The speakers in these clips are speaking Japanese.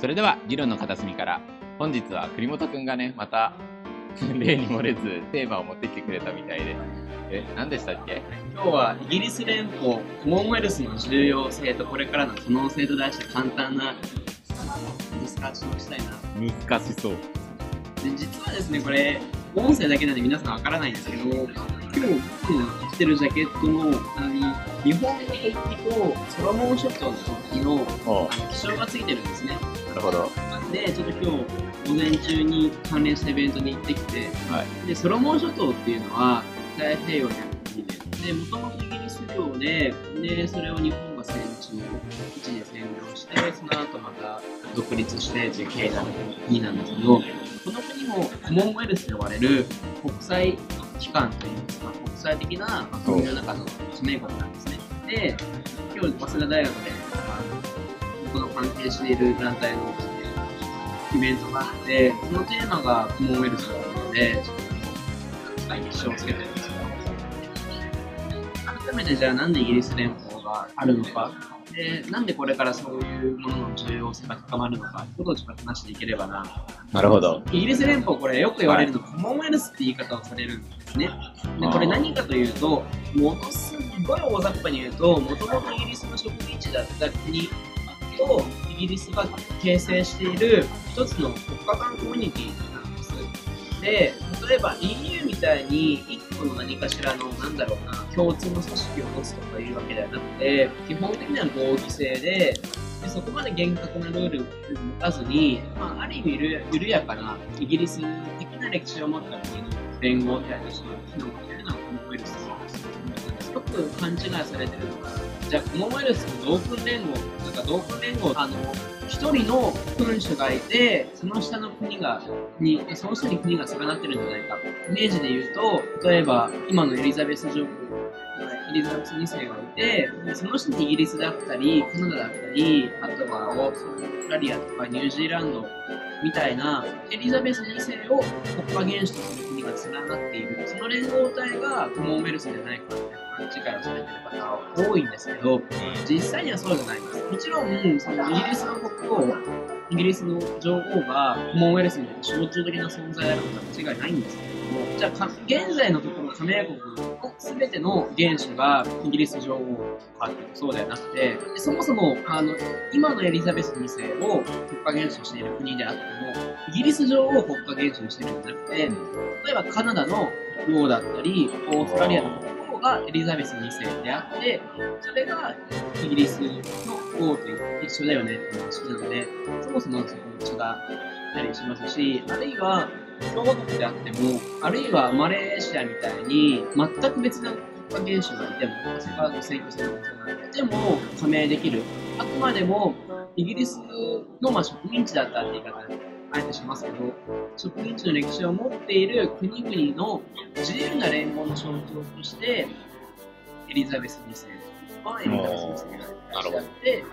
それでは議論の片隅から本日は栗本くんがねまた 例に漏れずテーマを持ってきてくれたみたいで。え何でしたっけ？今日はイギリス連邦コモンウェルスの重要性とこれからの可能性と題して簡単なディスカッションをしたいな。難しそう。で実はですねこれ音声だけなんで皆さんわからないんですけど今日僕の着てるジャケットのあの日本の国旗とソロモン諸島の国旗のおあの気象がついてるんですね。なるほど。なんでちょっと今日午前中に関連したイベントに行ってきてはい。でソロモン諸島っていうのは太平洋にある国ででもともとイギリス領ででそれを日本が戦地の一時占領してその後また独立してっていう経緯の国なんですけどこの国もコモンウェルスと呼ばれる国際機関といいますか国際的なまあ国の中の加盟国なんですね。で今日早稲田大学であのこの関係している団体のイベントがあってそのテーマがコモンウェルスだったのでちょっと最近気をつけてるんですけど。改めてじゃあなんでイギリス連邦があるのか。でなんでこれからそういうものの重要性が高まるのかということをちょっと話していければな。なるほど。イギリス連邦これよく言われるの、コモンウェルスって言い方をされるんですね。でこれ何かというとものすごい大雑把に言うともともとイギリスの植民地だった国とイギリスが形成している一つの国家間コミュニティなんです。で例えば EU みたいに一その何かしらのなんだろうな共通の組織を持つとかいうわけではなくて基本的には合議制ででそこまで厳格なルールを持たずに、まあ、ある意味緩やかなイギリス的な歴史を持った国の連合であるとして機能っていうのがコモンウェルスですごく勘違いされてるのがじゃあコモンウェルスの同訓連合なんか同訓連合あの一人の君主がいてその下の国がにその下に国が連なってるんじゃないかイメージで言うと例えば今のエリザベス女王エリザベス2世がいて、その下にイギリスだったり、カナダだったり、あとはオーストラリアとかニュージーランドみたいな、エリザベス2世を国家元首とする国が連なっている、その連合体がコモンウェルスじゃないかって勘違いをされてる方は多いんですけど、実際にはそうじゃないんです。もちろん、そのイギリスの国王、イギリスの女王がコモンウェルスに象徴的な存在であることは間違いないんですけれども、じゃあか、現在のところ加盟国の全ての元首がイギリス女王かってそうではなくて、でそもそもあの今のエリザベス2世を国家元首にしている国であっても、イギリス女王を国家元首にしているんじゃなくて、例えばカナダの王だったり、オーストラリアの国王がエリザベス2世であって、それがイギリスの王と一緒だよねっていう話なので、そもそもその違ったりしますし、あるいは共和国であっても、あるいはマレーシアみたいに全く別な国家元首がいても、それから選挙制の問題がいても加盟できる。あくまでもイギリスのま植民地だったって言い方あえてしますけど、植民地の歴史を持っている国々の自由な連合の象徴として、エリザベス2世はエリザベス2世がいらっしゃって、で、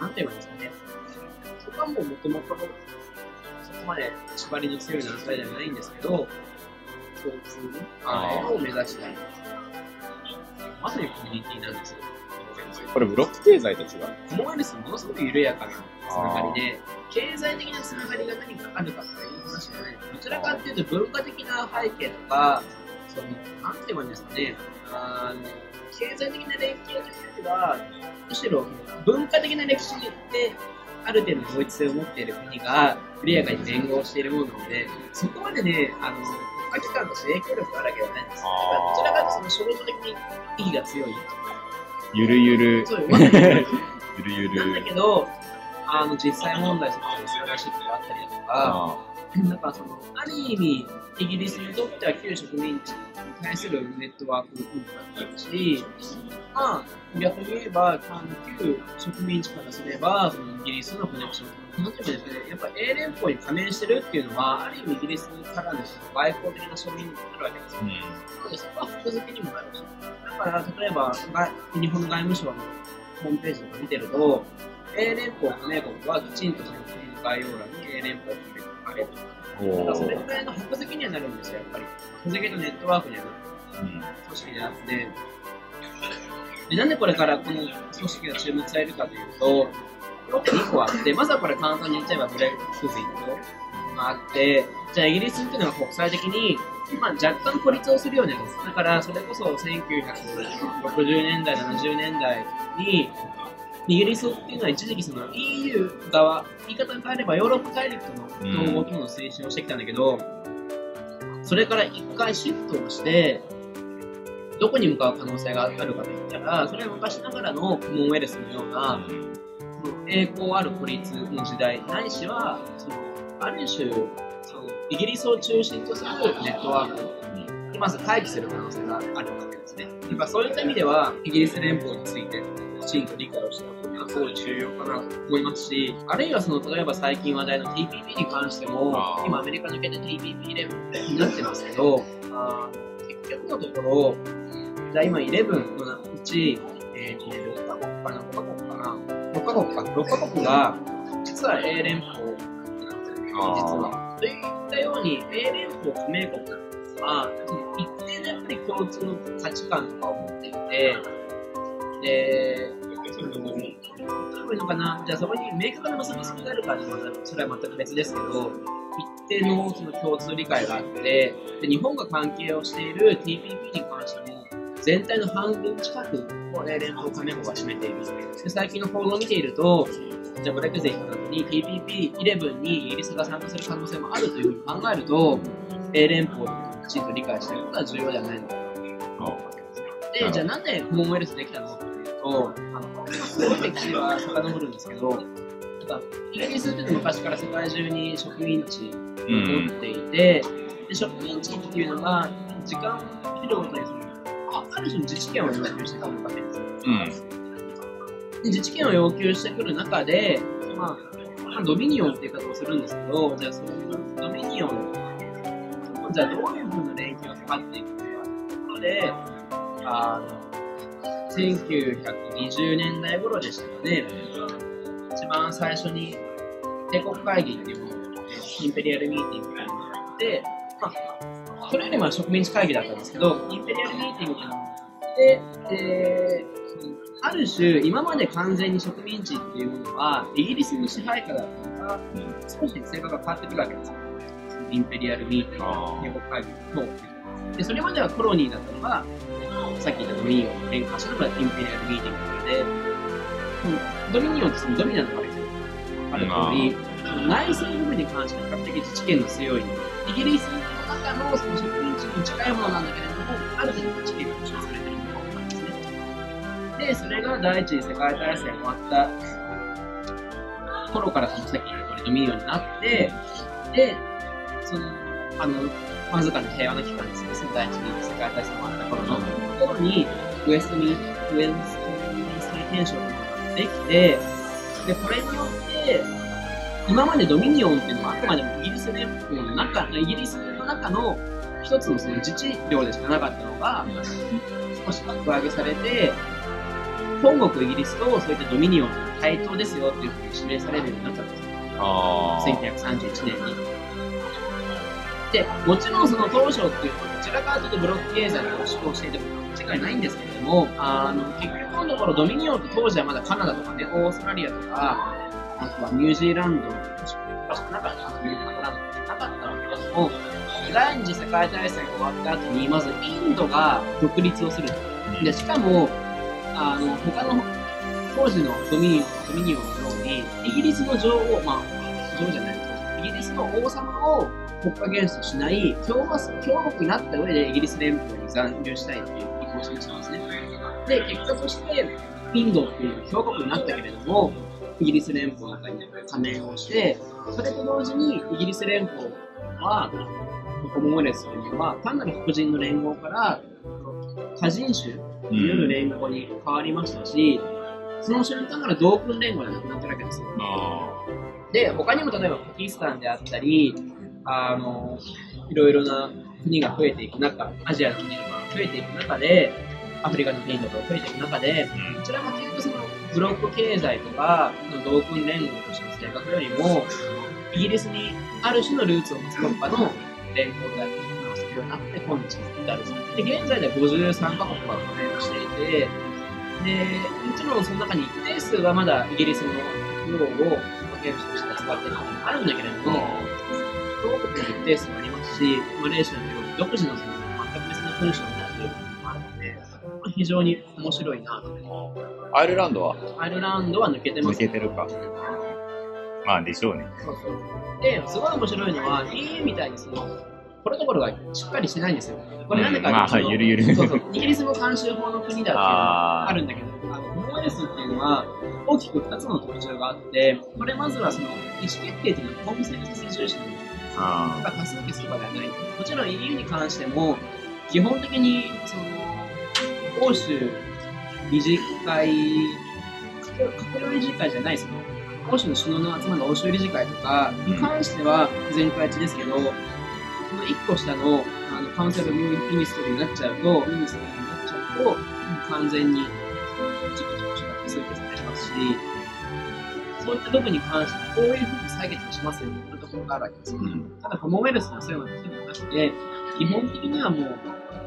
なんて言うんですかね、そこはもうもともとそこまで縛りの強い団体ではないんですけど、共通のあれを目指したい。まさにコミュニティなんですよ。これブロック経済と違う？コモンウェルスものすごく緩やかなつながりで、経済的なつながりが何かあるかという話じゃない。どちらかっていうと文化的な背景とか、その、なんて言えばいいんですかね、あの、経済的な連携というよりは、むしろ文化的な歴史である程度統一性を持っている国が緩やかに連合しているものなので、そこまでね、あの、国家機関として影響力があるわけではないんです。だからどちらかというとその象徴的に意義が強い。ゆるゆるそう、ま ゆるゆなんだるけど、あの、実際問題とかで忙しいことがあったりだとか、あなんかその、ある意味、イギリスにとっては旧植民地に対するネットワーク文化だったし、まあ、逆に言えば、あの旧植民地からすれば、そのイギリスのコネクション、なんていうかですね、やっぱ英連邦に加盟してるっていうのは、ある意味イギリスからのその外交的な承認になるわけですよ。うん。なのでそこは複付けにもなるし、だから例えばが日本の外務省のホームページとか見てると、英連邦加盟国はきちんとその国の概要欄に英連邦加盟国があれるとか、それぐらいの箱付けにはなるんですよ、やっぱり。箱付けのネットワークにはなる。うん組織であって、でなんでこれからこの組織が注目されるかというと、要点2個あって、まずはこれ簡単に言っちゃえばブレックスイットがあって、じゃあイギリスっていうのは国際的に、まあ、若干孤立をするようになります。だから、それこそ1960年代、70年代に、イギリスっていうのは一時期その EU 側、言い方変えればヨーロッパ大陸との統合との推進をしてきたんだけど、それから一回シフトをして、どこに向かう可能性があるかといったら、それは昔ながらのコモンウェルスのような、その栄光ある孤立の時代、ないしは、そのある種その、イギリスを中心とするネットワークにまず回帰する可能性があるわけですね。やっぱそういった意味では、イギリス連邦についてきちんと理解をしたことがすごい重要かなと思いますし、あるいはその例えば最近話題の TPP に関しても今アメリカ抜けて TPP11 になってますけど、あの結局のところ、じゃあ今11のうち、えーと、6カ国かな ?5 カ国かな ?6 カ国か。6カ国が、実は A 連邦なんですよね、実は。といったように、A 連邦加盟国なんですが、その一定のやっぱり共通の価値観とかを持っていて、で、その、どういうのかな、じゃあそこに明確な結びつきがあるかっていうのは、それは全く別ですけど、一定のその共通理解があってで、日本が関係をしている TPP に関しても、全体の半分近くを、ね、連邦加盟国が占めている。で最近の報道を見ていると、じゃあブレクゼットなどに TPP11 にイギリスが参加する可能性もあるというふうに考えると、英連邦をきちんと理解していることは重要ではないのかなです。で、じゃあなんでコモンウェルスできたのっていうと、あの、すごい歴史は遡るんですけど、なんかイギリスって昔から世界中に植民地を持っていて、で植民地っていうのが時間を経るごとにそのあある種の自治権を要求してくるわけですよ。で自治権を要求してくる中で、まあ、まあドミニオンっていう言い方をするんですけど、じゃあそのドミニオン、じゃあどういうふうな連携を図っていくのかということで、あの、1920年代頃でしたかね、一番最初に帝国会議っていうものを、インペリアルミーティングがあって、ま、それよりも植民地会議だったんですけど、インペリアルミーティングがあって、で、ある種、今まで完全に植民地っていうものは、イギリスの支配下だったのが、少し性格が変わってくるわけですよ。インペリアルミーティング、あー帝国会議の。で、それまではコロニーだったのが、さっき言ったドミニオンを変化したのがインペリアルミーティングなので、うんドミニオンってそのドミナントがある通り、その内政部分に関しては比較的自治権の強い、イギリスの中のその植民地に近いものなんだけれども、ある程度自治権が保障されているものなんですね。で、それが第一次世界大戦終わった頃からそのさっき言ったドミニオンになって、で、その、あの、わずかに平和な期間ですね、第一次世界大戦終わった頃の頃に、ウエストミン、ウエストミンスター憲章ができて、で、これによって、今までドミニオンっていうのはあくまでもイギリス連邦の中、イギリスの中の一つのその自治領でしかなかったのが、少し格上げされて、本国イギリスとそういったドミニオンの対等ですよっていうふうに示されるようになったんですよ。あ1931年に。で、もちろんその当初っていうのは、どちらかというとブロック経済を主張していても間違いないんですけれども、あの、結局のところドミニオンって当時はまだカナダとかね、オーストラリアとか、あとはニュージーランド、もしくはなかった、ニュージーランドなかったわけですけども、第二次世界大戦が終わった後に、まずインドが独立をする。で、しかも、あの、他の当時のドミニオン、ドミニオンのように、イギリスの女王、まあ、女王じゃない、イギリスの王様を国家元首としない共和共和国になった上でイギリス連邦に残留したいという意向を示したんですね。で、結果として、インドっていう共和国になったけれども、イギリス連邦の中に加盟をして、それと同時にイギリス連邦は、コモンウェルスというのは、単なる黒人の連合から、多人種による連合に変わりましたし、その瞬間から同訓連合がなくなったわけですよ。で、他にも例えばパキスタンであったり、あの、いろいろな国が増えていく中、アジアの国が増えていく中で、アフリカの国とかが増えていく中で、どちらかというとそのブロック経済とか、同訓連合としての性格よりも、イギリスにある種のルーツを持つ国家の連合であるというのが必要になって、今日に至る。で、現在では53カ国が加盟をしていて、で、もちろんその中に一定数はまだイギリスの語をゲームとして使っているのもあるんだけれども、東国に一定数もありますし、マレーシアのように独自のその全く別の文章になっている部分もあるので、非常に面白いなと。アイルランドは？アイルランドは抜けてます抜けてるか。まあでしょうね。そうそうで、すごい面白いのは、EU みたいにその、プロトコルがしっかりしてないんですよ。これなんでかっていうと、うんまあゆるゆるそうそう、イギリスも慣習法の国だっていうのがあるんだけど、あの、コモンウェルスっていうのは、大きく2つの特徴があって、これまずはその、意思決定っていうのはコンセンサス重視なんですよ。あが多数決とかではない。もちろん EU に関しても、基本的に、その、欧州理事会、閣閣僚理事会じゃない、その、欧州の首脳の集まる欧州理事会とかに関しては全会一致ですけど、その1個下のあのカウンセルミニストリーになっちゃうと、ミニストリーになっちゃうと、完全に自己自己が多数決されますし、そういった部分に関してこういうふうに採決をしますよというところがあるわけですよ。うん。ただ、コモンウェルスのそういうのはなくて、基本的にはもう、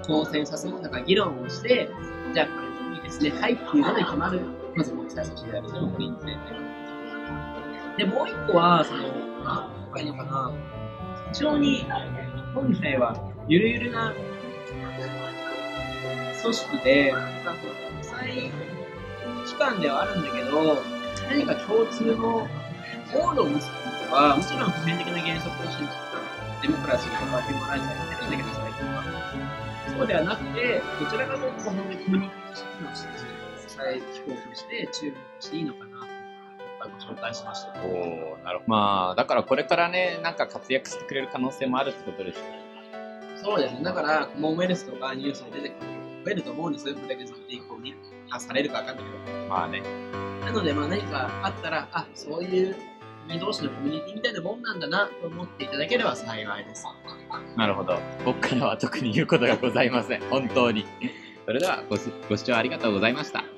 コンセンサスの中議論をして、じゃあこれいいですね、はいっていうので決まる、まず国際組織であるというのがいいんですね。で、もう一個は、その、なんかいいのかな、非常に、本来はゆるゆるな組織で、なんか国際機関ではあるんだけど、何か共通のゴールを持つことは、もちろん普遍的な原則としてデモクラシーとかヒューマンライツはやってるんだけど、最近は。そうではなくて、どちらかというと、本当にコミュニケーションをして、国際機構として注目していいのかなと、今回ご紹介しました。おーなるほど。まあ、だからこれからね、なんか活躍してくれる可能性もあるってことでしょそうですね。だから、コモンウェルスとかニュースで出てくる増えると思うんですよ。ブレグジット以降に。あ、されるかわかんないけど。まあね。なので、まあ何かあったら、あ、そういう国同士のコミュニティみたいなもんなんだなと思っていただければ幸いです。なるほど。僕からは特に言うことがございません。本当に。それではご視聴ありがとうございました。